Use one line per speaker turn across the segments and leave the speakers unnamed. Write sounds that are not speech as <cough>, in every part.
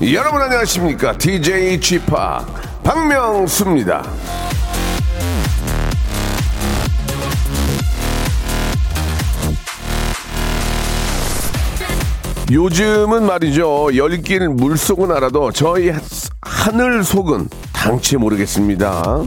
여러분 안녕하십니까? DJ Chip 박명수입니다. 요즘은 말이죠. 열길 물속은 알아도 저희 하늘 속은 당치 모르겠습니다.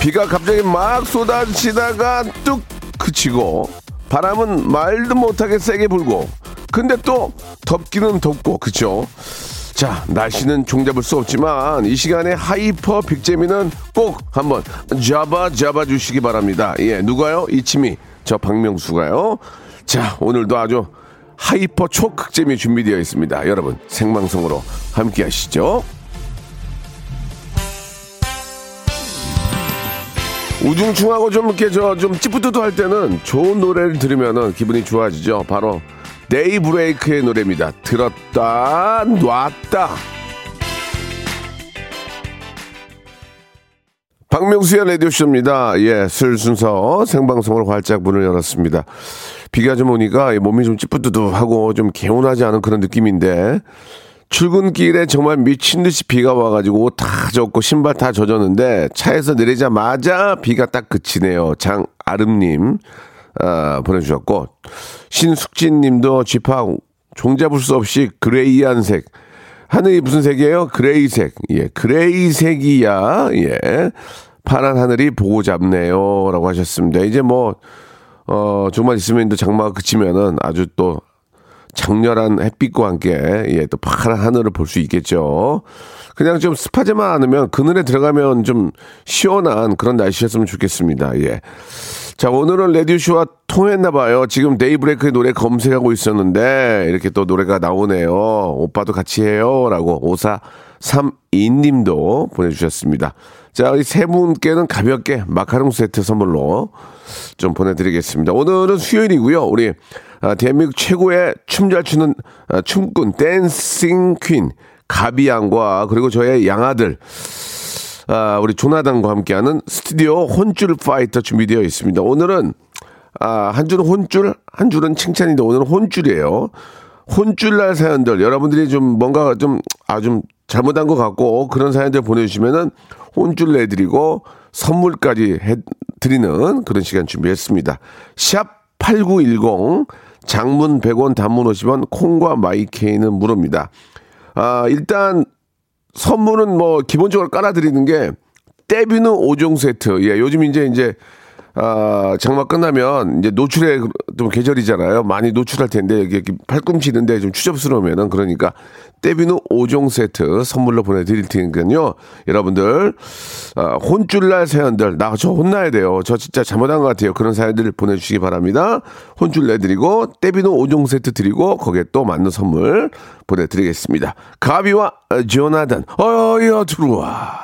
비가 갑자기 막 쏟아지다가 뚝 그치고 바람은 말도 못하게 세게 불고 근데 또 덥기는 덥고 그쵸? 자, 날씨는 종잡을 수 없지만 이 시간에 hyper 빅재미는 꼭 한번 잡아 잡아 주시기 바랍니다. 예, 누가요? 이치미. 저 박명수가요. 자, 오늘도 아주 hyper 초극재미 준비되어 있습니다. 여러분, 생방송으로 함께 하시죠. 우중충하고 좀 이렇게 저 좀 찌뿌드드 할 때는 좋은 노래를 들으면은 기분이 좋아지죠. 바로 데이브레이크의 노래입니다. 들었다 놨다. 박명수의 라디오쇼입니다. 예, 술 순서 생방송으로 활짝 문을 열었습니다. 비가 좀 오니까 몸이 좀 찌뿌드드하고 좀 개운하지 않은 그런 느낌인데 출근길에 정말 미친 듯이 비가 와가지고 옷 다 젖고 신발 다 젖었는데 차에서 내리자마자 비가 딱 그치네요. 장아름님 아, 보내주셨고 신숙진님도 쥐파 종잡을 수 없이 그레이한 색 하늘이 무슨 색이에요? 그레이색. 예, 그레이색이야. 예. 파란 하늘이 보고 잡네요. 라고 하셨습니다. 이제 뭐, 어, 조금만 있으면 또 장마가 그치면은 아주 또 장렬한 햇빛과 함께, 예, 또 파란 하늘을 볼 수 있겠죠. 그냥 좀 습하지만 않으면 그늘에 들어가면 좀 시원한 그런 날씨였으면 좋겠습니다. 예. 자, 오늘은 레디오쇼와 통했나봐요. 지금 데이브레이크의 노래 검색하고 있었는데, 이렇게 또 노래가 나오네요. 오빠도 같이 해요. 라고 5432님도 보내주셨습니다. 자, 이 세 분께는 가볍게 마카롱 세트 선물로 좀 보내드리겠습니다. 오늘은 수요일이고요. 우리 아, 대한민국 최고의 춤 잘 추는 아, 춤꾼 dancing queen 가비양과 그리고 저의 양아들 아, 우리 조나단과 함께하는 스튜디오 혼쭐 파이터 준비되어 있습니다. 오늘은 아, 한 줄은 혼쭐, 한 줄은 칭찬인데 오늘은 혼쭐이에요. 혼쭐날 사연들 여러분들이 좀 뭔가 좀 아좀 잘못한 것 같고 그런 사연들 보내주시면은 혼쭐 내드리고 선물까지 해 드리는 그런 시간 준비했습니다. 샵 8910 장문 100원 단문 50원 콩과 마이케이는 무료입니다. 아, 일단 선물은 뭐 기본적으로 깔아드리는 게 떼비는 5종 세트. 예, 요즘 이제 이제 아, 장마 끝나면 이제 노출의 좀 계절이잖아요. 많이 노출할 텐데 이게 팔꿈치는데 좀 추접스러우면은 그러니까 떼비누 5종 세트 선물로 보내드릴 테니까요. 여러분들 아, 혼쭐날 사연들 나 저 혼나야 돼요. 저 진짜 잘못한 것 같아요. 그런 사연들을 보내주시기 바랍니다. 혼쭐 내드리고 떼비누 5종 세트 드리고 거기에 또 맞는 선물 보내드리겠습니다. 가비와 조나단 어여 들어와.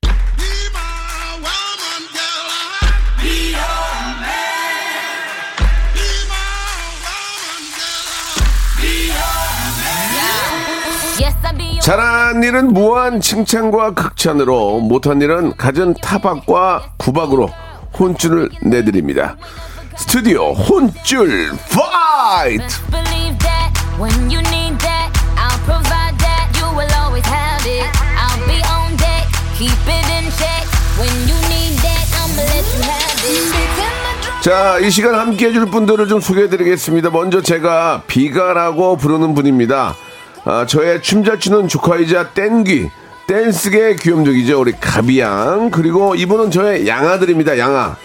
잘한 일은 무한 칭찬과 극찬으로 못한 일은 갖은 타박과 구박으로 혼쭐을 내드립니다. 스튜디오 혼쭐
파이터!
자, 이 시간 함께 해줄 분들을 좀 소개해 드리겠습니다. 먼저 제가 비가라고 부르는 분입니다. 아, 저의 춤잘 추는 조카이자 땡귀, 댄스계 귀염둥이죠. 우리 가비양. 그리고 이분은 저의 양아들입니다. 양아.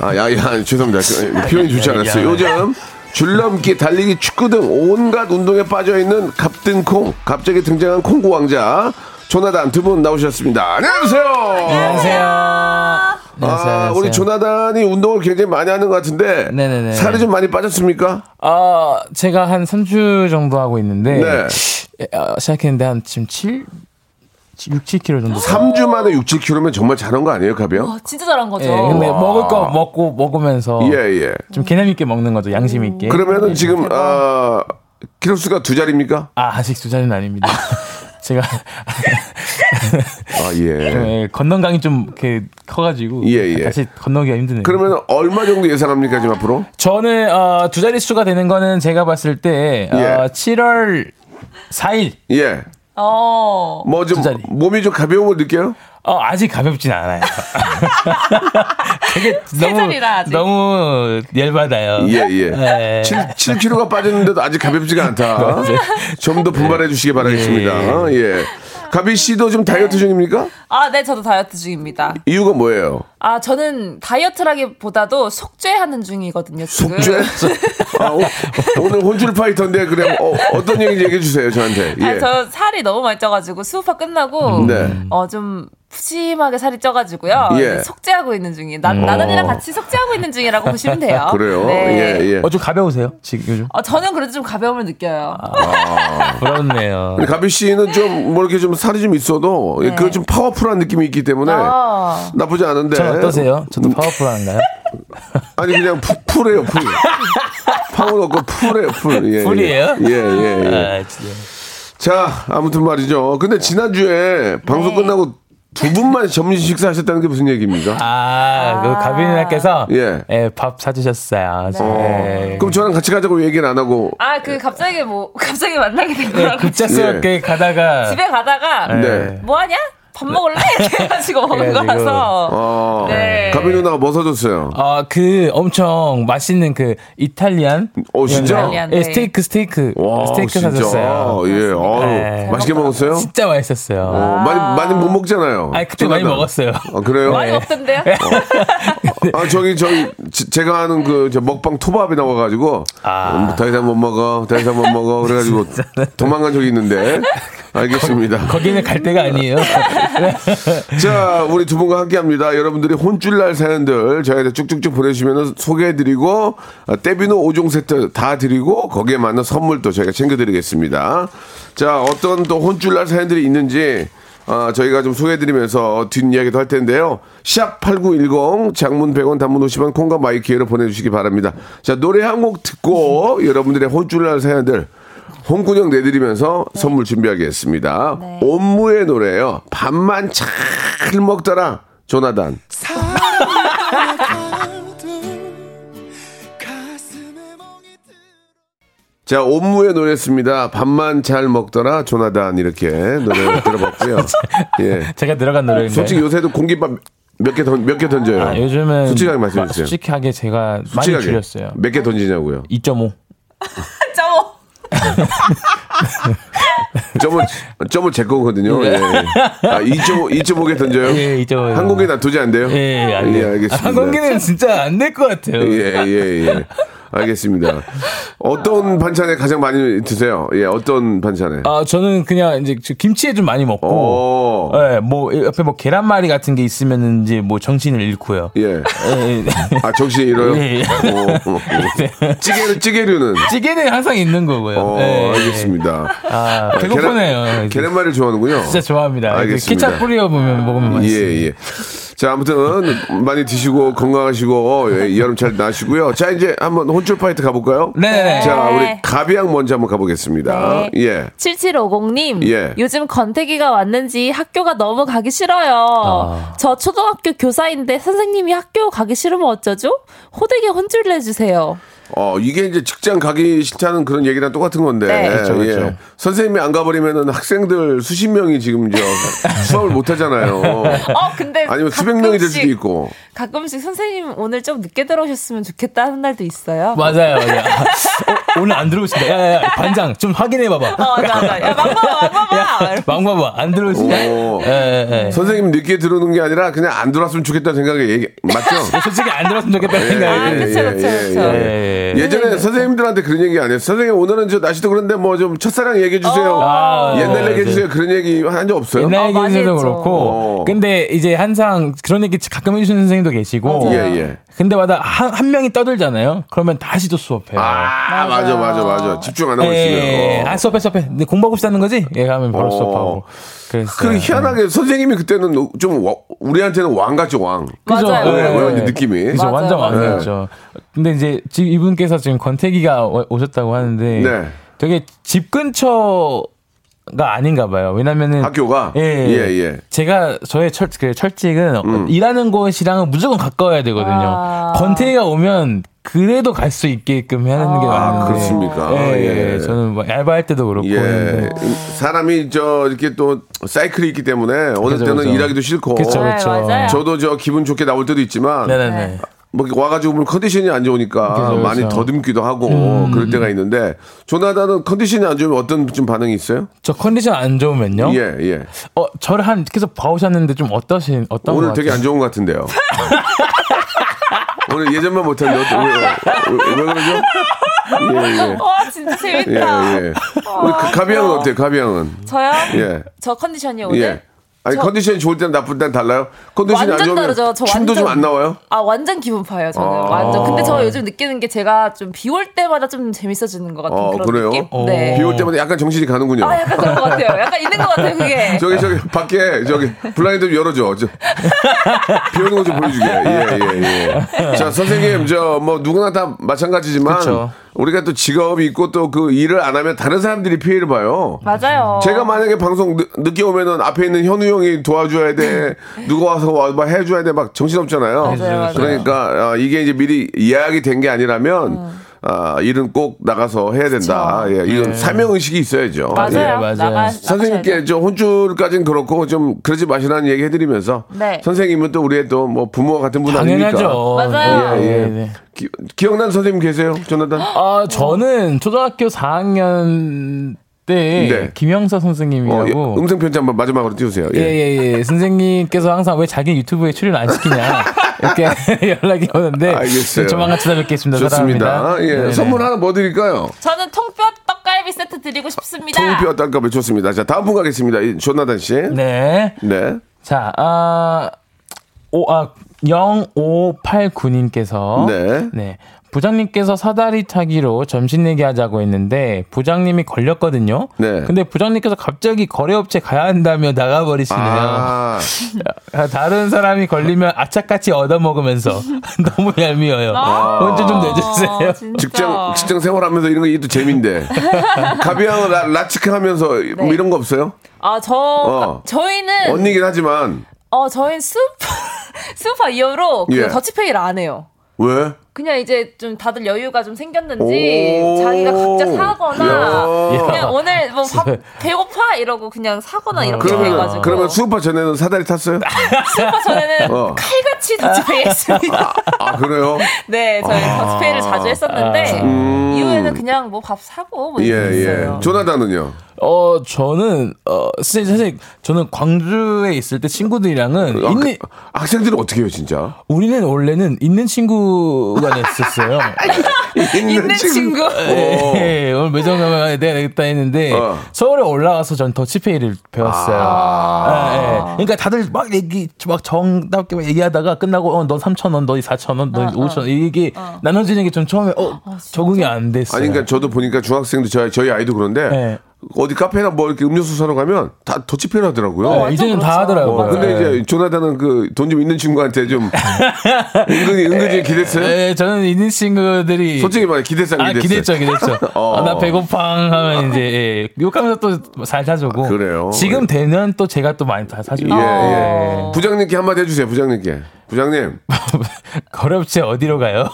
아, 야, 야, 죄송합니다. 표현이 좋지 않았어요. 요즘 줄넘기, 달리기, 축구 등 온갖 운동에 빠져 있는 갑등콩, 갑자기 등장한 콩고 왕자 조나단 두 분 나오셨습니다. 안녕하세요.
안녕하세요.
아,
안녕하세요.
우리 조나단이 운동을 굉장히 많이 하는 것 같은데
네네네.
살이 좀 많이 빠졌습니까?
어, 제가 한 3주 정도 하고 있는데
네.
어, 시작했는데 한 지금 7 6, 7kg 정도.
3주 만에 6, 7kg면 정말 잘한 거 아니에요, 가비요?
와, 진짜 잘한 거죠.
예, 근데 먹을 거 먹고 먹으면서
예, 예.
좀 개념 있게 먹는 거죠. 양심 있게.
그러면은 지금 아 키로수가 두 자리입니까?
아, 아직 두 자리는 아닙니다. <laughs> 제가
아 예.
예, 건너강이 좀 이렇게 커가지고
예, 예.
다시 건너기가 힘드네요.
그러면 얼마 정도 예상합니까 지금 앞으로?
저는 어, 두 자리 수가 되는 거는 제가 봤을 때
예.
어, 7월 4일
예.
어.
뭐 좀. 몸이 좀 가벼운 걸 느껴요?
어, 아직 가볍진 않아요. <laughs> 되게 너무. 너무 열받아요.
예, 예.
네.
7, 7kg가 빠졌는데도 아직 가볍지가 않다. <laughs> 좀더 분발해 주시기 바라겠습니다. 예. 가비 씨도 좀 다이어트 중입니까?
아, 네, 저도 다이어트 중입니다.
이유가 뭐예요?
아, 저는 다이어트라기보다도 속죄하는 중이거든요, 지금.
속죄? 아, 오, 오늘 혼쭐 파이터인데 그래 어, 어떤 얘기인지 얘기해 주세요 저한테. 예.
아, 저 살이 너무 많이 쪄가지고 스우파 끝나고
네.
어좀 푸짐하게 살이 쪄가지고요.
예.
속죄하고 있는 중이에요. 나, 나단이랑 같이 속죄하고 있는 중이라고 보시면 돼요.
그래요?
네.
예, 예.
어, 좀 가벼우세요? 지금 요즘?
어, 저는 그래도 좀 가벼움을 느껴요.
아.
부럽네요.
근데 가비 씨는 좀 뭐 이렇게 좀 살이 좀 있어도
네.
그 좀 파워풀한 느낌이 있기 때문에
아.
나쁘지 않은데.
전 어떠세요? 저도 파워풀한가요? <laughs>
아니 그냥 푸, full해요 full. 파워 없고 full해요 full. 예,
full이에요?
예, 예, 예.
아, 진짜.
자 아무튼 말이죠. 근데 지난주에 방송
네.
끝나고 두 분만 점심 식사하셨다는 게 무슨 얘기입니까?
아, 그 가비님께서
예.
예, 밥 사주셨어요. 예.
그럼 저랑 같이 가자고 얘기를 안 하고
아, 그 갑자기 뭐, <laughs> 갑자기 만나게 된 거라고.
급작스럽게 가다가
집에 가다가
네.
뭐 하냐? 밥 먹을래? <laughs> 이렇게 해가지고 먹은
그래가지고.
거라서.
어,
네.
가비 누나가 뭐 사줬어요?
어, 그 엄청 맛있는 그 이탈리안
어 진짜?
이탈리안.
예,
네.
스테이크 스테이크
와
스테이크
진짜.
사줬어요.
예, 어우,
네.
맛있게 먹었어요?
진짜 맛있었어요.
어, 많이 많이 못 먹잖아요.
아니, 그때 많이. 먹었어요.
아, 그래요?
많이 없던데요? <laughs>
아 저기 저기 지- 제가 하는 그 저 먹방 토밥이 나와가지고
아.
음, 더 이상 못 먹어, 더 이상 못 먹어 그래가지고 도망간 적이 있는데 알겠습니다.
거기는 갈 데가 아니에요. <laughs>
자 우리 두 분과 함께 합니다. 여러분들이 혼쭐날 사연들 저희한테 쭉쭉쭉 보내주시면 소개해드리고 아, 떼비노 5종 세트 다 드리고 거기에 맞는 선물도 저희가 챙겨드리겠습니다. 자 어떤 또 혼쭐날 사연들이 있는지 아, 저희가 좀 소개해드리면서 뒷이야기도 할 텐데요. 샵 8910 장문 100원 단문 50원 콩과 마이키에로 보내주시기 바랍니다. 자 노래 한 곡 듣고 <laughs> 여러분들의 혼쭐날 사연들 홍군형 내드리면서 선물 준비하겠습니다.
네.
옴무의 노래예요. 밥만 잘 먹더라. 조나단. 자, 옴무의 노래였습니다. 밥만 잘 먹더라. 조나단. 이렇게 노래 <laughs> 들어봤고요. 예.
제가 들어간 노래인데.
솔직히 요새도 공깃밥 몇 개 던, 몇 개 던져요.
아, 요즘은
솔직하게
마-
말씀해주세요.
솔직하게 제가 많이
솔직하게.
줄였어요.
몇 개 던지냐고요.
2.5.
저
점은, 점은 제 거거든요. 예. 아, 2.5, 2.5개 던져요?
예, 2.5.
한 공기 놔두지 안 돼요?
예, 안 돼요.
예, 알겠습니다.
한 공기는 진짜 안 될 것 같아요.
예, 예, 예. 알겠습니다. 어떤 반찬에 가장 많이 드세요? 예, 어떤 반찬에?
아, 저는 그냥 이제 저 김치에 좀 많이 먹고,
오.
예, 뭐 옆에 뭐 계란말이 같은 게 있으면 이제 뭐 정신을 잃고요.
예.
예, 예.
아, 정신이 잃어요?
예, 예.
오, 오, 오. 찌개는, 찌개류는?
찌개는 항상 있는 거고요.
어,
예,
알겠습니다.
아, 배고프네요.
계란, 계란말이를 좋아하는군요.
진짜 좋아합니다.
알겠습니다.
케찹 뿌려 보면 먹으면 맛있어요.
예, 예. 자, 아무튼 많이 드시고 건강하시고 예, 여름 잘 나시고요. 자, 이제 한번 혼쭐 fight 가볼까요?
네네.
자, 우리 가비양 먼저 한번 가보겠습니다.
네.
예.
7750님,
예.
요즘 건태기가 왔는지 학교가 너무 가기 싫어요.
아.
저 초등학교 교사인데 선생님이 학교 가기 싫으면 어쩌죠? 호되게 혼쭐 내주세요.
어, 이게 이제 직장 가기 싫다는 그런 얘기랑 똑같은 건데.
네.
그렇죠, 그렇죠.
예. 선생님이 안 가버리면은 학생들 수십 명이 지금 저 <laughs> 수업을 못 하잖아요.
어, 근데
아니면 수백 명이 될 수도 있고.
가끔씩 선생님 오늘 좀 늦게 들어오셨으면 좋겠다 하는 날도 있어요.
맞아요. 맞아요. 어, 오늘 안 들어오신다. 야, 야, 야, 반장 좀 확인해 봐봐.
어, 맞아, 맞아. 야, 망봐봐, 망봐봐.
망봐봐. 안 들어오시냐?
오.
예, 예, 예.
선생님 늦게 들어오는 게 아니라 그냥 안 들어왔으면 좋겠다는 생각이 얘기, 맞죠? <laughs>
솔직히 안 들어왔으면 좋겠다는 생각이.
아, 그쵸, 그쵸, 그쵸.
예, 예. 예.
예전에 선생님들한테 그런 얘기 안 했어요. 선생님 오늘은 저 날씨도 그런데 뭐 좀 첫사랑 얘기해 주세요.
아,
옛날
네,
얘기해
네.
주세요. 그런 얘기 한 적 없어요?
옛날
어, 많이
얘기도. 그렇고.
어.
근데 이제 항상 그런 얘기 가끔 해주시는 선생님도 계시고.
예, 예.
근데 마다 한, 한 명이 떠들잖아요. 그러면 다시 또 수업해요.
아, 맞아, 맞아, 맞아. 집중 안 하고
예,
있으면. 어.
아, 수업해, 수업해. 근데 공부하고 싶다는 거지? 예, 하면 바로
어.
수업하고. 그
희한하게 선생님이 그때는 좀 와- 우리한테는 왕 같죠, 왕.
그죠?
맞아요.
네,
예,
그런
예.
느낌이.
그죠, 완전. 왕이었죠. 근데 이제 지금 이분께서 지금 권태기가 오- 오셨다고 하는데.
네.
되게 집 근처 가 아닌가 봐요. 왜냐면은.
학교가?
예,
예, 예.
제가 저의 철, 그 철직은
음.
일하는 곳이랑은 무조건 가까워야 되거든요.
아.
권태기가 오면 그래도 갈 수 있게끔 하는 게 맞는데.
아, 그렇습니까?
예,
예.
예. 저는 뭐 알바할 때도 그렇고.
예. 사람이 저 이렇게 또 사이클이 있기 때문에 어느
그죠,
때는
그죠.
일하기도 싫고.
그쵸,
네,
그쵸.
맞아요.
저도 저 기분 좋게 나올 때도 있지만
네네네.
뭐 이렇게 와가지고 보면 컨디션이 안 좋으니까
그죠, 그죠.
많이 더듬기도 하고
음.
그럴 때가 있는데 조나단은 컨디션이 안 좋으면 어떤 좀 반응이 있어요?
저 컨디션 안 좋으면요?
예, 예.
어, 저를 한 계속 봐오셨는데 좀 어떠신, 어떤
오늘
것
되게? 안 좋은 것 같은데요. <laughs> 오늘 예전만 어떠- 왜, 왜, 왜 그러죠? 예, 예.
와 진짜
예,
재밌다.
예. 우리 가- 가비양은 어때요? 가비양은?
저요?
예.
저 컨디션이 오늘
예. 아니
저-
컨디션이 좋을 때는 나쁠 때는 달라요? 컨디션이 안
완전
좋으면
다르죠. 저
춤도 좀 안 나와요?
아 완전 기분 파요 저는
아.
완전. 근데 저 요즘 느끼는 게 제가 좀 비 올 때마다 좀 재밌어지는 것 같은
어,
그런
그래요?
느낌.
어.
네.
비 올 때마다 약간 정신이 가는군요.
아 약간 그런 것 같아요. 약간 있는 것 같아요 그게. <laughs>
저기 저기 밖에 저기 블라인드 좀 열어줘. 저, 비 오는 거 좀 보여주게. 예예 예, 자 선생님 저 뭐 누구나 다 마찬가지지만
그쵸.
우리가 또 직업이 있고 또 그 일을 안 하면 다른 사람들이 피해를 봐요.
맞아요.
제가 만약에 방송 늦, 늦게 오면은 앞에 있는 현우 형이 도와줘야 돼. <laughs> 누가 와서 와, 막 해줘야 돼. 막 정신없잖아요.
맞아요, 맞아요.
그러니까 아, 이게 이제 미리 예약이 된 게 아니라면 아, 일은 꼭 나가서 해야 된다. 예, 이건 사명 의식이 있어야죠.
맞아요.
예.
맞아요.
나가,
선생님께 저 혼쭐까지는 그렇고 좀 그러지 마시라는 얘기 해드리면서
네.
선생님은 또 우리의 또 뭐 부모 같은 분 아닙니까?
당연하죠.
맞아요.
예, 예.
네, 네.
기, 기억나는 선생님 계세요, 조나단?
아, 저는 초등학교 4학년 때
네.
김영서
어, 예,
선생님이라고
음성 편지 한번 마지막으로 띄우세요. 예.
예 예 예 선생님께서 항상 왜 자기 유튜브에 출연 안 시키냐 <laughs> 이렇게 <laughs> 연락이 오는데
알겠어요.
조만간 찾아뵙겠습니다.
좋습니다.
사랑합니다.
예,
네네.
선물 하나 뭐 드릴까요?
저는 통뼈 떡갈비 세트 드리고 싶습니다.
통뼈 딸값에 좋습니다. 자, 다음 분 가겠습니다. 이 조나단 씨. 네.
네. 자, 아, 오, 아, 0589님께서.
네.
부장님께서 사다리 타기로 점심 내기 하자고 했는데 부장님이 걸렸거든요.
네.
근데 부장님께서 갑자기 거래업체 가야 한다며 나가버리시네요.
아,
아, 다른 사람이 걸리면 아차까치 얻어먹으면서 <laughs> 너무 얄미워요. 언제 좀 내주세요.
아.
직장, 직장 생활하면서 이런 거 이도 재미인데. <laughs> 가비양 라, 라치크 하면서 뭐 이런 거 없어요?
아, 저,
어.
저희는,
언니긴 하지만.
어, 저희는 스우파, <laughs> 스우파 이후로 그
예.
더치페이를 안 해요.
왜?
그냥 이제 좀 다들 여유가 좀 생겼는지
오.
자기가 각자 사거나
야.
그냥 오늘 뭐 밥 배고파 이러고 그냥 사거나 이렇게
그러면,
해가지고
그러면 스우파 전에는 사다리 탔어요?
스우파 전에는 <laughs>
어.
칼같이 더치페이 했습니다.
아, 그래요?
네, 저희 더치페이를 자주 했었는데
음.
이후에는 그냥 뭐 밥 사고 뭐
예,
이렇게
예.
했어요.
조나단은요?
어, 저는, 어, 사실, 사실 저는 광주에 있을 때 친구들이랑은
아,
있는,
그, 학생들은 어떻게 해요, 진짜?
우리는 원래는 있는 친구가 됐었어요. <laughs>
있는 친구.
예, 오늘 매점 가면 내가 되겠다 했는데
어.
서울에 올라와서 전 더치페이를 배웠어요.
아.
예, 예. 그러니까 다들 막 얘기 막 정답게 막 얘기하다가 끝나고 어, 너 3천 원, 너 4천 원, 너 5천 원 이게 나눠지는 게 좀 처음에 어, 적응이 안 됐어요.
아니, 그러니까 저도 보니까 중학생도 저희, 저희 아이도 그런데
네.
어디 카페나 뭐 이렇게 음료수 사러 가면 다 더치페이 하더라고요.
네,
완전
이제는 다
그렇죠.
하더라고요.
어, 근데
예.
이제 조나단은 그 돈 좀 있는 친구한테 좀 <laughs> 은근히 은근히 기댔어요.
예, 저는 있는 친구들이
솔직히 말해 기댔어 안
아. 기댔죠, 기댔죠. <laughs>
어.
아, 나 배고팡 하면 이제, 예, 욕하면서 또 잘 사주고.
아, 그래요?
지금 되면 또 제가 또 많이 다 사주고.
예, 예.
어.
부장님께 한마디 해주세요. 부장님께. 부장님, <laughs>
거래업체 어디로 가요?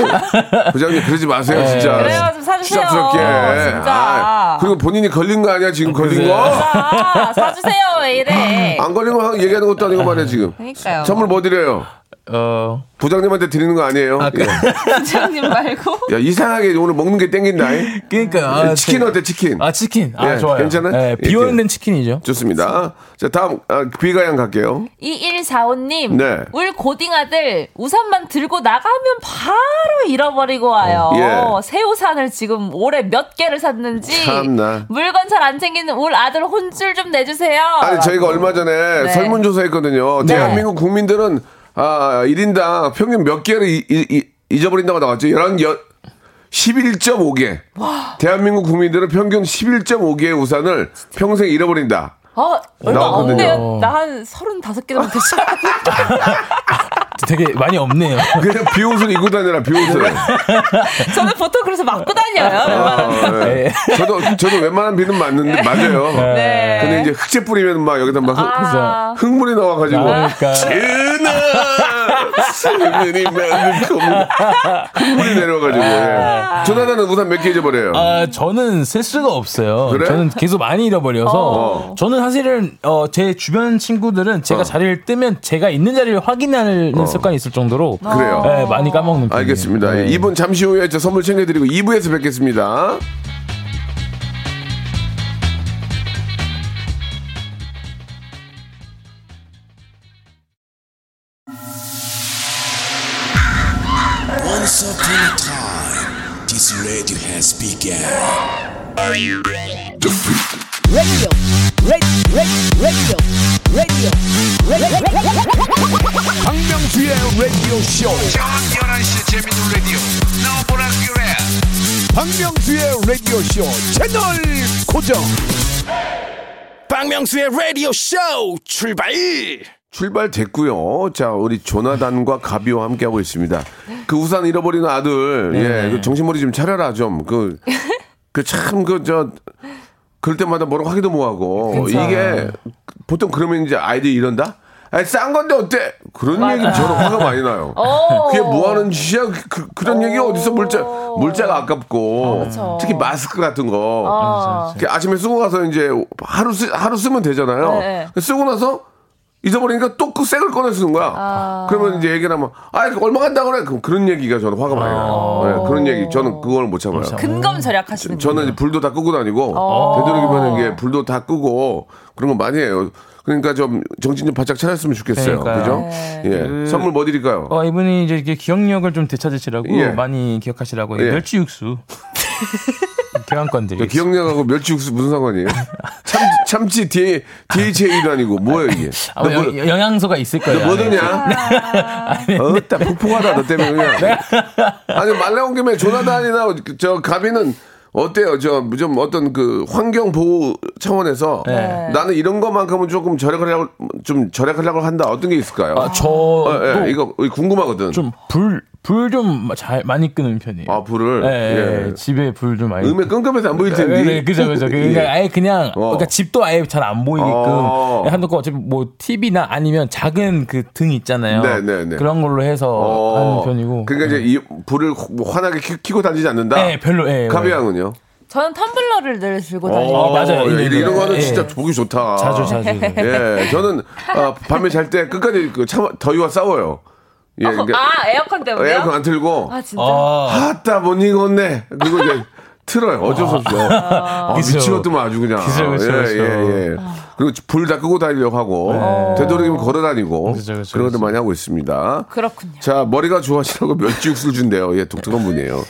<laughs>
부장님 그러지 마세요, 진짜.
그래요, 좀 사주세요.
추잡스럽게.
진짜.
아, 그리고 본인이 걸린 거 아니야 지금 걸린
그래요?
거?
아, 사주세요 왜 이래?
안 걸린 거 얘기하는 것도 아니고 말이야 지금.
그러니까요.
선물 뭐 드려요?
어
부장님한테 드리는 거 아니에요?
아, 그-
예. <laughs>
부장님 말고.
야 이상하게 오늘 먹는 게 땡긴다. 잉?
그러니까 아,
치킨
제-
어때 치킨?
아 치킨 아
예,
좋아요.
괜찮아요?
예,
예,
비워낸 치킨이죠.
좋습니다. 자 다음 아, 비가양 갈게요.
2145님.
네.
울 고딩 아들 우산만 들고 나가면 바로 잃어버리고 와요.
어, 예.
새 우산을 지금 올해 몇 개를 샀는지.
참나.
물건 잘 안 챙기는 울 아들 혼줄 좀 내주세요.
아니 저희가 얼마 전에
네.
설문조사했거든요.
네.
대한민국 국민들은 아 1인당 평균 몇 개를 이- 이- 이- 잊어버린다고 나왔죠? 11, 11.5개. 대한민국 국민들은 평균 11.5개의 우산을 평생 잃어버린다.
어, 얼마. 없네요. 나 한 35개 정도 되지 <laughs> <laughs>
되게 많이 없네요. <laughs>
그냥 비옷을 입고 다녀라 비옷을. <laughs>
저는 보통 그래서 맞고 다녀요.
아, 예. 저도 저도 웬만한 비는 맞는데 맞아요.
네.
근데 이제 흑채 뿌리면 막 여기다 막 흙,
아.
흙물이 나와가지고
그러니까
만큼 흙물이 내려가지고 예. 조나단은 우산 몇 개 잊어버려요.
아, 저는 셀 수가 없어요.
그래?
저는 계속 많이 잃어버려서
어.
저는 사실은 어, 제 주변 친구들은 제가
어.
자리를 뜨면 제가 있는 자리를 확인하는 습관이 있을 정도로
그래요.
네, 많이 까먹는 편이에요.
알겠습니다.
네.
이분 잠시 후에 저 선물 챙겨드리고 2부에서 뵙겠습니다.
Once upon a time, this radio has begun.
radio, radio, 쇼. 저녁 11시 재밌는 라디오. 너보라 그래. 박명수의 라디오 쇼 채널 고정. 박명수의 라디오 쇼 출발.
출발됐고요. 자, 우리 조나단과 가비와 함께하고 있습니다. 그 우산 잃어버리는 아들, 예, 그 정신머리 좀 차려라, 좀. 그, 그 참, 그, 저, 그럴 때마다 뭐라고 하기도 뭐하고. 이게, 보통 그러면 이제 아이들이 이런다? 아니, 싼 건데 어때? 그런 얘기 저는 화가 많이 나요. <laughs> 그게 뭐 하는 짓이야? 그, 그, 런 얘기 어디서 물자, 물자가 아깝고.
그쵸.
특히 마스크 같은 거.
어.
아침에 쓰고 가서 이제 하루 쓰, 하루 쓰면 되잖아요.
네.
쓰고 나서 잊어버리니까 또그 색을 꺼내 쓰는 거야. 그러면 이제 얘기를 하면, 아, 얼마 간다 그래? 그럼 그런 얘기가 저는 화가 많이 나요. 네, 그런 얘기. 저는 그걸 못 참아요.
근검 절약하시는
저는 이제 불도 다 끄고 다니고, 되도록이면 이게 불도 다 끄고, 그런 거 많이 해요. 그러니까 좀 정신 좀 바짝 차렸으면
좋겠어요.
그죠? 예. 선물 뭐 드릴까요?
어, 이분이 이제 이렇게 기억력을 좀 되찾으시라고
예.
많이 기억하시라고
예.
멸치 육수 교환권
저
드리겠습니다.
기억력하고 멸치 육수 무슨 상관이에요? 참, 참치 D, DHA도 아니고, 뭐야, 이게?
아,
너 뭐,
영- 영양소가 있을 거예요.
뭐 드냐?
안에.
어따 폭폭하다 너 때문에 그냥. 아니 말 나온 김에 조나단이나 저 가비는 어때요? 저 좀 어떤 그 환경 보호 차원에서
네.
나는 이런 것만큼은 조금 절약하려고 좀 절약하려고 한다. 어떤 게 있을까요?
아, 저도
어, 예, 이거 궁금하거든.
좀 불불 좀 잘 많이 끄는 편이에요.
아 불을
예,
예.
집에 불 좀 많이.
음에 끔끔해서 안 보일
네,
텐데.
네, 그죠, 그죠. 그러니까
예.
아예 그냥,
어.
그러니까 집도 아예 잘 안 보이게끔
어.
한놓고 어차피 뭐 TV나 아니면 작은 그 등 있잖아요.
네, 네, 네.
그런 걸로 해서
어.
하는 편이고.
그러니까 이제 이 불을 뭐 환하게 키, 키고 다니지 않는다.
네, 별로. 예,
가비 양은요?
저는 텀블러를 늘 들고
어,
다니고.
맞아요.
예,
네, 네,
이런
네.
거는
예.
진짜 보기 좋다.
자주, 자주.
예, 저는 아, 밤에 잘 때 끝까지 그 참, 더위와 싸워요. 예, 그러니까
아, 에어컨 때문에요?
에어컨 안 틀고
아, 진짜?
아,
아따 못 익었네. 그리고 이제 틀어요. 어쩔 수 없어. 아,
그죠.
미치겠더만 아주 그냥.
그죠, 그죠,
예,
그죠.
예, 예. 그리고 불 다 끄고 다니려고 하고 되도록이면 걸어 다니고 그런 것도. 많이 하고 있습니다.
그렇군요.
자, 머리가 좋아지라고 멸치 육수를 준대요. 예, 독특한 분이에요.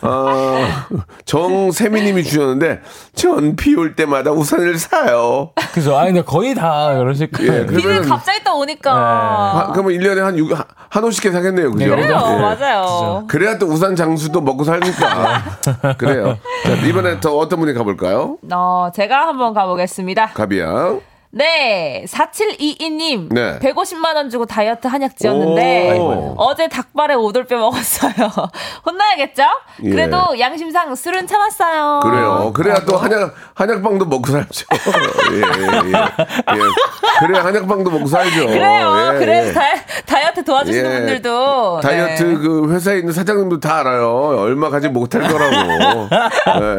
아, 정세미님이 주셨는데, 전 비 올 때마다 우산을 사요.
그죠. 아, 근데 거의 다 그러실 거예요.
예, 그러면은-
갑자기 또 오니까.
아, 그러면 1년에 한, 육, 한 옷씩게 사겠네요. 그죠?
그래요,
예.
맞아요.
그래야 또 우산 장수도 먹고 살니까. <laughs> 그래요. 자, 이번에 더 어떤 분이 가볼까요?
어, 제가 한번 가보겠습니다.
가비 양.
네, 4722님.
네.
150만원 주고 다이어트 한약 지었는데,
오.
어제 닭발에 오돌뼈 먹었어요. <laughs> 혼나야겠죠?
예.
그래도 양심상 술은 참았어요.
그래요. 그래야 또 한약, 한약방도 먹고 살죠. <laughs> 예, 예, 예. 예. 그래야 한약방도 먹고 살죠.
그래요.
예,
그래서
예.
다이, 다이어트 도와주시는
예.
분들도.
다이어트
네.
그 회사에 있는 사장님도 다 알아요. 얼마 가지 못할 거라고.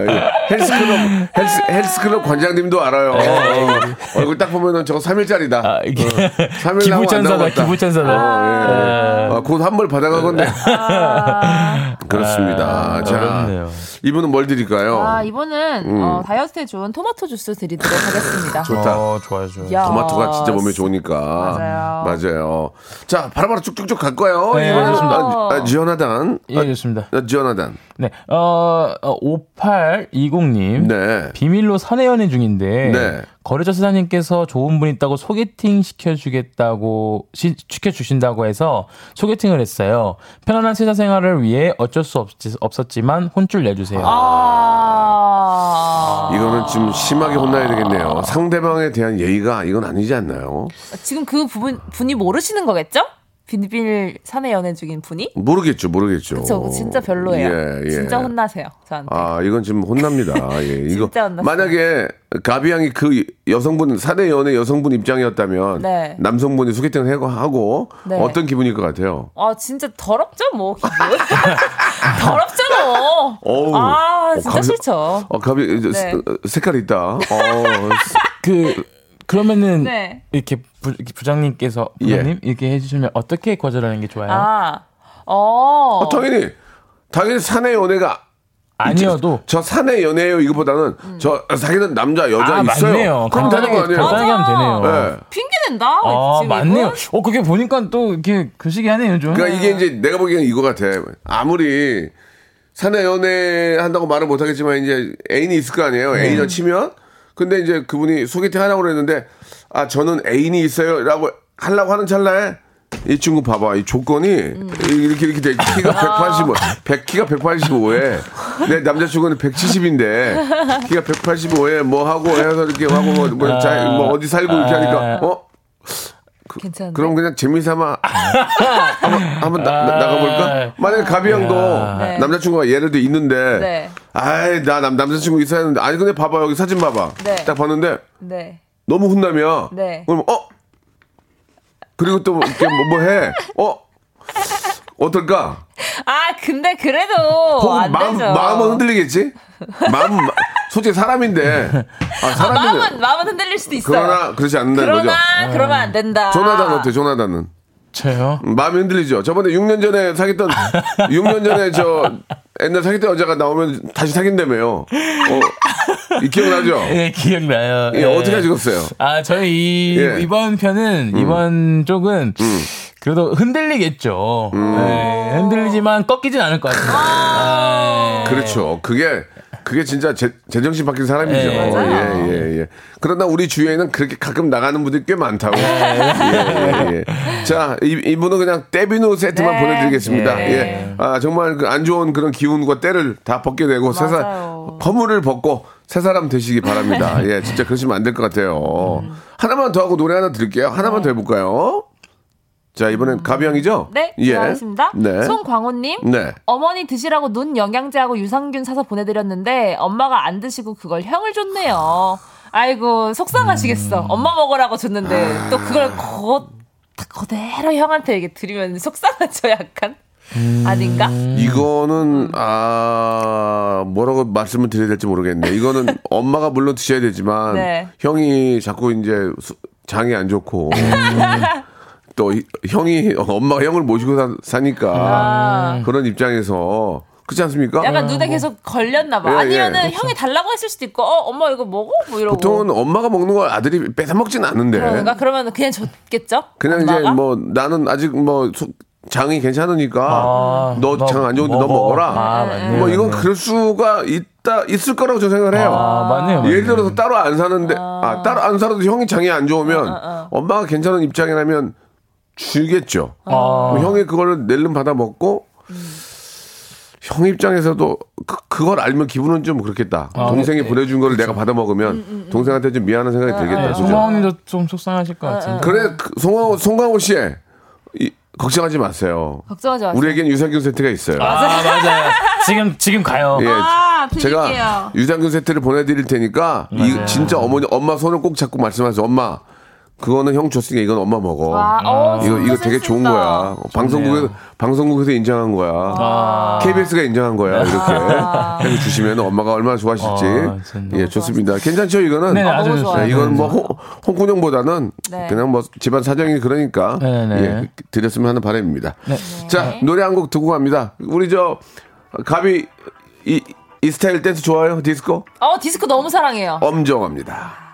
예, 헬스클럽, 헬스, 헬스클럽 관장님도 알아요. 어, 얼굴 딱 보면은 저거 3일짜리다.
아, 이게
3일
기부천사다, 기부천사다.
어, 예. 아, 곧 환불 받아가건데.
아. <laughs>
그렇습니다.
아,
자,
어렵네요.
이분은 뭘 드릴까요?
아, 이분은 어, 다이어트에 좋은 토마토 주스 드리도록 하겠습니다.
좋다.
어, 좋아요, 좋아요.
야.
토마토가 진짜 몸에 좋으니까.
맞아요.
맞아요. 자, 바로바로 쭉쭉쭉 갈 거예요.
네,
이번엔
좋습니다.
아, 아, 지원하단.
예, 좋습니다.
아, 지원하단.
네, 어, 어 5820님.
네.
비밀로 사내 연애 중인데
네.
거래처 사장님께서 좋은 분 있다고 소개팅 시켜주겠다고 시, 시켜주신다고 해서 소개팅을 했어요. 편안한 세사 생활을 위해 어쩔 수 없, 없었지만 혼쭐 내주세요.
아.
이거는 좀 심하게 혼나야 되겠네요. 상대방에 대한 예의가 이건 아니지 않나요?
지금 그 부분, 분이 모르시는 거겠죠? 비밀 사내 연애 중인 분이?
모르겠죠, 모르겠죠.
저 진짜 별로예요.
예, 예.
진짜 혼나세요, 저한테.
아, 이건 지금 혼납니다. <laughs> 예, 이거
진짜 혼났어요.
만약에 가비양이 그 여성분 사내 연애 여성분 입장이었다면
네.
남성분이 소개팅을 하고, 하고
네.
어떤 기분일 것 같아요?
아, 진짜 더럽죠, 뭐, 기분. <laughs> 더럽죠, 뭐.
어우.
아,
어,
진짜
감사-
싫죠.
어, 가비
네.
세- 색깔 있다. 어,
그 그러면은
네.
이렇게, 부, 부장님께서
예.
부장님 이렇게 해주시면 어떻게 거절하는 게 좋아요?
아, 어.
어, 당연히 당연히 사내 연애가
아니어도
저 사내 연애요 이거보다는 저 사귀는 남자 여자
아
있어요.
맞네요.
그럼 되는 거
간단하게
아니에요?
간단하게 하면 되네요.
네.
핑계.
아
지금
맞네요. 어 그게 보니까 또 이렇게 교식이 하네요 좀.
그러니까 이게 이제 내가 보기에는 이거 같아. 아무리 사내 연애 한다고 말을 못 하겠지만 이제 애인이 있을 거 아니에요.
네.
애인을 치면 근데 이제 그분이 소개팅 하라고 그랬는데 아 저는 애인이 있어요라고 하려고 하는 찰나에 이 친구 봐봐 이 조건이 이렇게 이렇게 돼 키가 185 100 키가 185에 내 남자친구는 170인데 키가 185에 뭐 하고 해서 이렇게 하고 뭐, 뭐, 자, 뭐 어디 살고 이렇게 하니까 어
괜찮은데.
그럼 그냥 재미삼아 한번, 한번 나, 가 볼까? 만약에 가비 형도
네.
남자친구가 예를 들어 있는데,
네.
아이 나 남, 남자친구 있어야 하는데, 아니 근데 봐봐 여기 사진 봐봐.
네.
딱 봤는데
네.
너무 혼나면,
네.
그럼 어 그리고 또 이렇게 뭐, 뭐 해? 어 어떨까?
아, 근데 그래도
마음
되죠.
마음은 흔들리겠지? 마음 마- 솔직히 사람인데, 아
아,
사람인데
마음은 마음은 흔들릴 수도 있어요.
그러나 그렇지 않는다는
그러나
거죠.
그러면 안 된다.
조나단 어때? 조나단은?
저요.
마음이 흔들리죠. 저번에 6년 전에 사귀었던 6년 전에 저 옛날 사귀었던 여자가 나오면 다시 사귄다며요. 어, 이 기억나죠? <laughs>
예 기억나요.
예, 어떻게 하셨어요?
아 저희 이,
예.
이번 편은 이번 쪽은 그래도 흔들리겠죠. 예, 흔들리지만 꺾이진 않을 것 같아요. 아,
그렇죠. 그게 그게 진짜 제, 제정신 바뀐 사람이죠.
예,
맞아요.
예, 예, 예. 그러나 우리 주위에는 그렇게 가끔 나가는 분들이 꽤 많다고. 예, 예, 예. 자, 이, 이분은 그냥 떼비누 세트만
네.
보내드리겠습니다.
예.
예. 아, 정말 그 안 좋은 그런 기운과 때를 다 벗게 되고, 새 사,
맞아요.
허물을 벗고 새 사람 되시기 바랍니다. 예, 진짜 그러시면 안 될 것 같아요. 하나만 더 하고 노래 하나 드릴게요. 하나만 더 해볼까요? 자, 이번엔 가비형이죠?
네,
예.
고맙습니다.
네.
송광호님,
네.
어머니 드시라고 눈 영양제하고 유산균 사서 보내드렸는데 엄마가 안 드시고 그걸 형을 줬네요. 아이고 속상하시겠어. 엄마 먹으라고 줬는데 또 그걸 거, 그대로 형한테 이게 드리면 속상하죠, 약간 아닌가?
이거는 아 뭐라고 말씀을 드려야 될지 모르겠네. 이거는 <laughs> 엄마가 물론 드셔야 되지만
네.
형이 자꾸 이제 수- 장이 안 좋고 <laughs> 또 이- 형이 엄마가 형을 모시고 사, 니까 그런 입장에서 그렇지 않습니까?
아. 약간 눈에 계속 걸렸나 봐.
예,
아니면은
예.
형이 달라고 했을 수도 있고, 어, 엄마 이거 먹어? 뭐 이러고.
보통은 엄마가 먹는 걸 아들이 뺏어 먹진 않는데
그런가? 그러면 그냥 줬겠죠?
그냥 이제
엄마가?
뭐 나는 아직 뭐 소- 장이 괜찮으니까
아,
너장 안 좋은데 너
먹어.
먹어라.
아, 맞네요.
뭐 이건
맞네요.
그럴 수가 있다 있을 거라고 저는 생각을 해요.
아, 맞네요. 맞네요.
예를 들어서 따로 안 사는데 아, 따로 안 살아도 형이 장이 안 좋으면 엄마가 괜찮은 입장이라면 주겠죠.
아.
형이 그거를 낼름 받아 먹고 형 입장에서도 그, 그걸 알면 기분은 좀 그렇겠다.
아,
동생이 보내준 거를 내가 받아 먹으면 동생한테 좀 미안한 생각이 들겠다.
네,
그죠?
송하원님도 좀 속상하실 것 같은데.
그래 그 송강호 송강호 씨 이, 걱정하지 마세요.
걱정하지 마세요.
우리에겐 유산균 세트가 있어요.
아 맞아요. 지금 지금 가요.
예,
아, 드릴게요.
제가 유산균 세트를 보내드릴 테니까 이 진짜 어머니 엄마 손을 꼭 잡고 말씀하세요. 엄마 그거는 형 줬으니까 이건 엄마 먹어.
와, 어,
이거 이거
진짜
되게 좋은
있다.
거야. 방송국에서 방송국에서 인정한 거야. KBS가 인정한 거야. 이렇게 해 주시면 엄마가 얼마나 좋아하실지.
아,
예, 좋습니다. 괜찮죠 이거는?
네,
아,
아주
너무. 좋아요.
네, 이건 뭐 홍, 홍군형보다는
네.
그냥 뭐 집안 사정이 그러니까
네, 네.
예, 드렸으면 하는 바람입니다.
네.
자 노래 한 곡 듣고 갑니다. 우리 저 가비 이, 이 스타일 댄스 좋아요? 디스코?
어, 디스코 너무 사랑해요.
엄정합니다.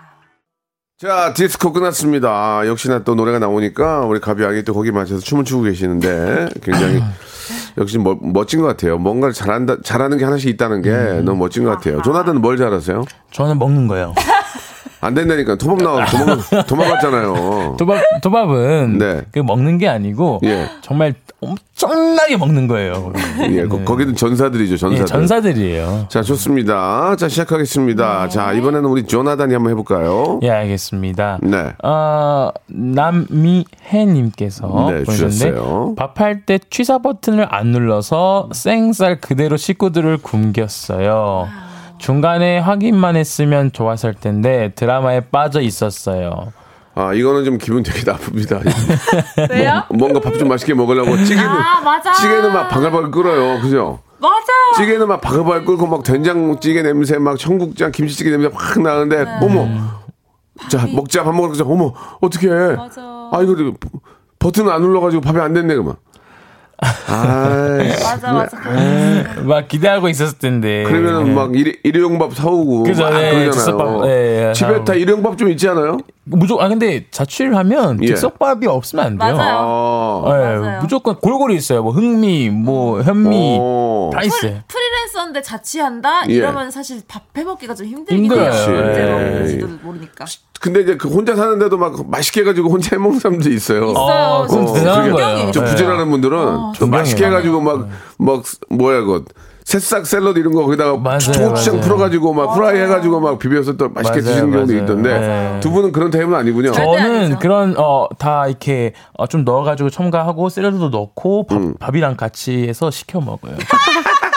자, 디스코 끝났습니다. 아, 역시나 또 노래가 나오니까 우리 가비 양이 또 거기 맞춰서 춤을 추고 계시는데 굉장히 <laughs> 역시 멋, 멋진 것 같아요. 뭔가를 잘한다, 잘하는 게 하나씩 있다는 게 너무 멋진 것 같아요. 조나단은 뭘 잘하세요?
저는 먹는 거예요. <laughs>
안 된다니까. 도망 나와, 도망, 도망갔잖아요. <laughs>
도밥 도밥은
네.
그 먹는 게 아니고
예.
정말 엄청나게 먹는 거예요. <laughs>
예, 거, 거기는 전사들이죠, 전사들.
예, 전사들이에요.
자, 좋습니다. 자, 시작하겠습니다. 자, 이번에는 우리 조나단이 한번 해볼까요?
예, 알겠습니다.
네.
어, 남미혜님께서
네, 주셨어요.
밥할 때 취사 버튼을 안 눌러서 생쌀 그대로 식구들을 굶겼어요. 중간에 확인만 했으면 좋았을 텐데 드라마에 빠져 있었어요.
아, 이거는 좀 기분 되게 나쁩니다. <laughs>
왜요?
뭔가 밥 좀 맛있게 먹으려고 찌개는,
아, 맞아.
찌개는 막 바글바글 끓어요. 그죠?
맞아.
찌개는 막 바글바글 끓고 막 된장찌개 냄새, 막 청국장, 김치찌개 냄새 확 나는데,
네.
어머! 자, 먹자, 밥 먹으러 가자. 어머, 어떻게 해?
맞아.
아, 이거 버튼 안 눌러가지고 밥이 안 됐네, 그러면. 아이,
맞아, 맞아.
막 기대하고 있었을 텐데.
그러면은
예.
막 일회, 일회용밥 사오고
그죠,
막
네,
그러잖아요.
즉석밥, 예, 예,
집에
사오고.
다 일회용밥 좀 있지 않아요?
무조건 아 근데 자취를 하면
예.
즉석밥이 없으면 안 돼요.
맞아요.
아,
예,
맞아요.
무조건 골고루 있어요. 뭐 흥미, 뭐 현미
어.
다 있어요.
프리랜서인데 자취한다?
예.
이러면 사실 밥 해먹기가 좀 힘들긴. 해요. 언제
예.
먹을지도 모르니까.
근데 이제 그 혼자 사는데도 막 맛있게 해가지고 혼자 해먹는 사람도 있어요.
있어요.
어, 거예요.
좀
예.
부지런한 분들은 좀
존경해요.
맛있게 해가지고 막, 막, 뭐야, 그, 새싹 샐러드 이런 거 거기다가 초고추장. 풀어가지고 막 프라이 해가지고 막 비벼서 또 맛있게
맞아요,
드시는 경우도
맞아요.
있던데
네.
두 분은 그런 타입은 아니군요.
저는. 그런 어 다 이렇게 어, 좀 넣어가지고 첨가하고 샐러드도 넣고 밥,
음.
밥이랑 같이 해서 시켜 먹어요. <laughs>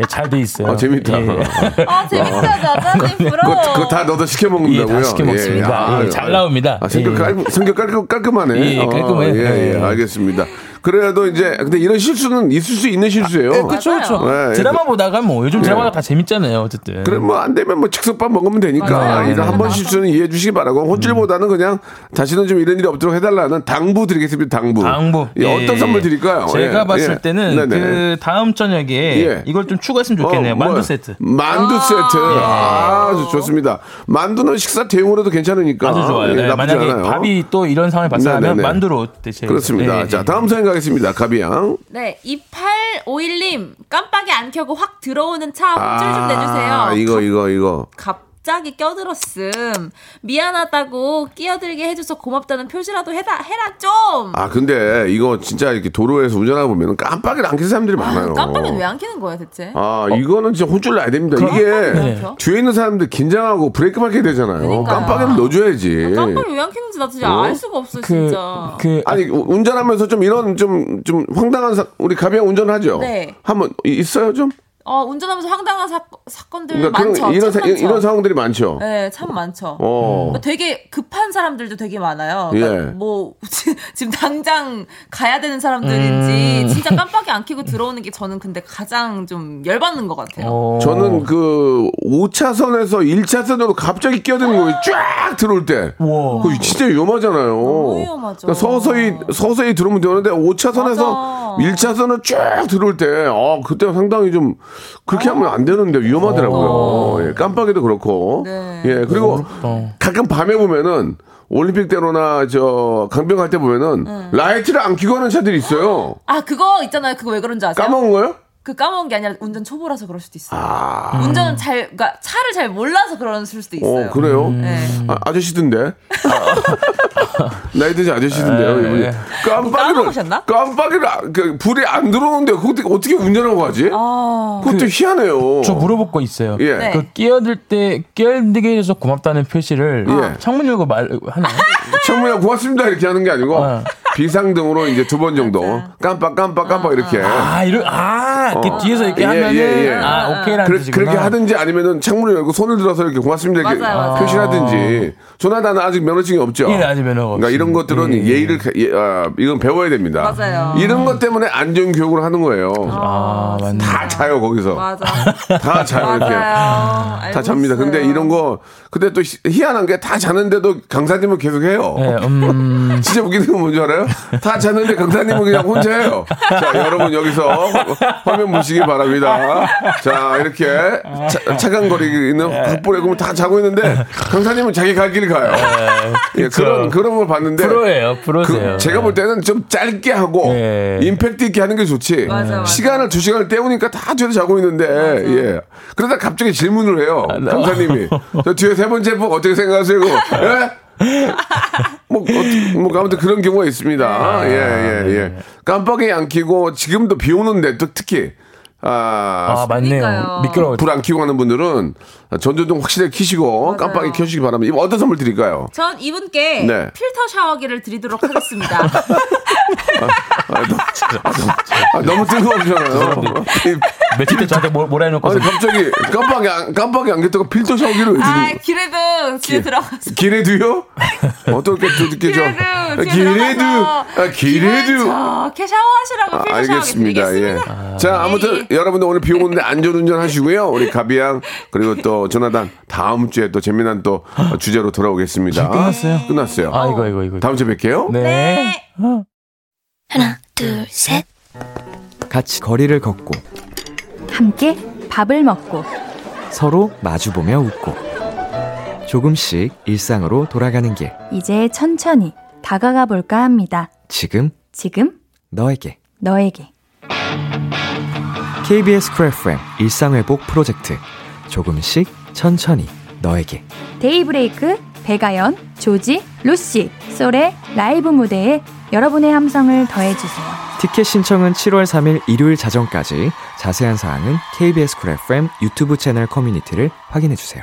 예, 잘돼 있어요.
아, 재밌다.
예.
아, 재밌다, 나자님 부러워.
그거, 그거 다 넣어서 시켜 먹는다고요?
예, 다 시켜 먹습니다. 예, 잘 나옵니다.
아, 성격,
예.
깔, 성격 깔끔, 깔끔하네.
예, 깔끔해요.
예, 예,
예.
알겠습니다. 그래도 이제, 근데 이런 실수는 있을 수 있는 실수예요.
그렇죠, 그렇죠.
네,
드라마 보다가 뭐 요즘 드라마가
예.
다 재밌잖아요, 어쨌든.
그래 뭐 안 되면 뭐 즉석밥 먹으면 되니까
맞아요.
이런 한번
맞아요.
실수는 이해해 주시기 바라고 혼쭐보다는 그냥 다시는 좀 이런 일이 없도록 해달라는 당부 드리겠습니다 당부
당부.
예,
예,
어떤
예.
선물 드릴까요?
제가
예,
봤을
예.
때는
네네.
그 다음 저녁에
예.
이걸 좀 추 가했으면 좋겠네요.
어,
만두
뭐야?
세트.
만두 세트 아 좋- 좋습니다 만두는 식사 대용으로도 괜찮으니까
아주 좋아요.
예,
네, 만약에
않아요
밥이 또 이런 상황을 봤으면
네네네.
만두로 드세요.
그렇습니다
예,
자
예.
다음 사연 가겠습니다 가비양
네, 2851님, 깜빡이 안 켜고 확 들어오는 차 혼쭐 좀 내주세요.
아 이거 이거 이거
갑 자기 껴들었음. 미안하다고 끼어들게 해줘서 고맙다는 표시라도 해다, 해라 좀!
아 근데 이거 진짜 이렇게 도로에서 운전하고 보면 깜빡이를 안 켜는 사람들이 많아요
깜빡이는 왜 안 켜는 거야, 대체?
아, 이거는 진짜 혼쭐 나야 됩니다. 이게
네.
뒤에 있는 사람들 긴장하고 브레이크 밟게 되잖아요.
그러니까요.
깜빡이를 넣어줘야지.
깜빡이 왜 안 켜는지 나 진짜
어?
알 수가 없어,
그,
진짜.
그,
아니 우- 운전하면서 좀 이런 좀좀 황당한 사, 우리 가비양 운전하죠.
네.
한번 이- 있어요 좀.
어, 운전하면서 황당한 사, 사건들
그러니까
음, 많죠.
그런 이런 사,
참 많죠.
이런 상황들이 많죠.
네, 참 많죠.
어.
그러니까 되게 급한 사람들도 되게 많아요. 그러니까
예.
뭐 <laughs> 지금 당장 가야 되는 사람들인지
음.
진짜 깜빡이 안 켜고 들어오는 게 저는 근데 가장 좀 열받는 것 같아요.
어,
저는 그 5차선에서 1차선으로 갑자기 끼어드는 거예요. 쫙 들어올 때.
우와.
그거 진짜 위험하잖아요.
너무 위험하죠.
그러니까 서서히 서서히 들어오면 되는데 5차선에서
맞아.
1차선을 쫙 들어올 때, 아 그때 상당히 좀 그렇게 하면 안 되는데 위험하더라고요. 예, 깜빡이도 그렇고.
네.
예, 그리고
어.
가끔 밤에 보면은 올림픽대로나 저 강변 갈 때 보면은 라이트를 안 켜고 하는 차들이 있어요.
아 그거 있잖아요. 그거 왜 그런지 아세요?
까먹은 거요?
그 까먹은 게 아니라 운전 초보라서 그럴 수도 있어요.
아,
운전 잘, 그러니까 차를 잘 몰라서 그럴 수도 있어요.
어 그래요?
네.
아, 아저씨던데. <laughs> 나이 드신 아저씨던데요, 이분이. 깜빡이를,
까먹으셨나?
깜빡이를, 안- 그, 불이 안 들어오는데, 그것도 어떻게 운전하고 하지?
아,
그것도 희한해요.
저 물어볼 거 있어요.
예.
네.
그 끼어들 때 끼어들게 해줘서 고맙다는 표시를
예.
창문 열고 말 하나요?
청문회 <laughs> 고맙습니다. 이렇게 하는 게 아니고,
어.
비상등으로 이제 두 번 정도. 깜빡, 깜빡, 깜빡 이렇게.
아 이런 아 이렇게 뒤에서 이렇게
예,
하면은
예, 예.
아 오케이라는
그래,
뜻이구나.
그렇게 하든지 아니면은 창문을 열고 손을 들어서 이렇게 고맙습니다 이렇게
맞아요, 맞아요.
표시하든지 조나단은 아직 면허증이 없죠.
예, 아직 면허가
그러니까 이런
없습니다.
것들은
예.
예의를 가- 예, 아, 이건 배워야 됩니다.
맞아요.
이런 것 때문에 안전 교육을 하는 거예요.
아 맞네.
다 자요 거기서.
맞아. <laughs>
다 자요 이렇게.
맞아요.
다 잡니다. 근데
있어요.
이런 거 근데 또 희- 희한한 게 다 자는데도 강사님은 계속 해요.
예, 음, <laughs>
진짜 웃기는 건 뭔지 알아요? 다 잤는데 강사님은 그냥 혼자 해요. 자, 여러분 여기서 <laughs> 화- 화면 보시기 바랍니다. 자, 이렇게 차, 차간거리는 확보해 보면 다 자고 있는데 강사님은 자기 갈 길 가요. 예, 그런 그런 걸 봤는데
프로예요, 프로세요.
그 제가 볼 때는 좀 짧게 하고
예.
임팩트 있게 하는 게 좋지.
맞아, 맞아.
시간을 두 시간을 때우니까 다 뒤에서 자고 있는데 예. 그러다 갑자기 질문을 해요. 강사님이 <laughs> 저 뒤에 세 번째 분 어떻게 생각하세요? 예? <laughs> 뭐, 어, 뭐 아무튼 그런 경우가 있습니다. 예, 예, 예. 깜빡이 안 켜고 지금도 비 오는데 또 특히 아,
아 맞네요. 미끄러워.
불안 켜고 하는 분들은 전조등 확실히 켜시고 깜빡이 켜시기 바랍니다. 이거 어떤 선물 드릴까요?
전 이분께
네.
필터 샤워기를 드리도록 하겠습니다. <laughs>
아, 너무 뜨거우잖아요.
며칠 때 저한테 뭐, 뭐라 해놓고
아니 갑자기 깜빡이 안, 깜빡이 안 켰다가 필터 샤워기를 왜
아,
주는
기레도 집에 들어가서.
기레두요? 어떻게 또 이렇게 저
기레도 집에
기레두
들어가서
아
샤워하시라고
아,
필터
알겠습니다.
샤워기
예.
드리겠습니다.
자, 아무튼
예.
여러분들 오늘 비 오는데 안전운전 하시고요. 우리 가비양 그리고 또 조나단 다음 주에 또 재미난 또 <gasps> 주제로 돌아오겠습니다.
끝났어요?
끝났어요.
아 이거 이거 이거.
다음 주에 뵐게요.
네.
하나, 둘, 셋.
같이 거리를 걷고
함께 밥을 먹고
서로 마주보며 웃고 조금씩 일상으로 돌아가는 길
이제 천천히 다가가 볼까 합니다.
지금
지금
너에게
너에게
KBS Cool FM 일상회복 프로젝트 조금씩 천천히 너에게
데이브레이크 배가연 조지 루시 솔의 라이브 무대에 여러분의 함성을 더해주세요.
티켓 신청은 7월 3일 일요일 자정까지 자세한 사항은 KBS Cool FM 유튜브 채널 커뮤니티를 확인해 주세요.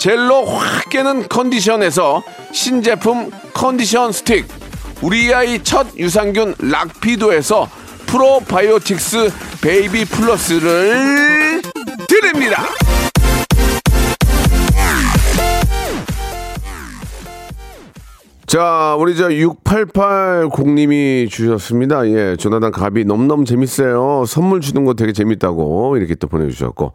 젤로 확 깨는 컨디션에서 신제품 컨디션 스틱 우리 아이 첫 유산균 락피도에서 프로바이오틱스 베이비 플러스를 드립니다. 자, 우리 저 6880님이 주셨습니다. 예, 조나단 가비 너무너무 재밌어요. 선물 주는 거 되게 재밌다고 이렇게 또 보내주셨고,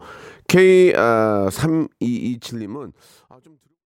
K3227님은 아, 좀.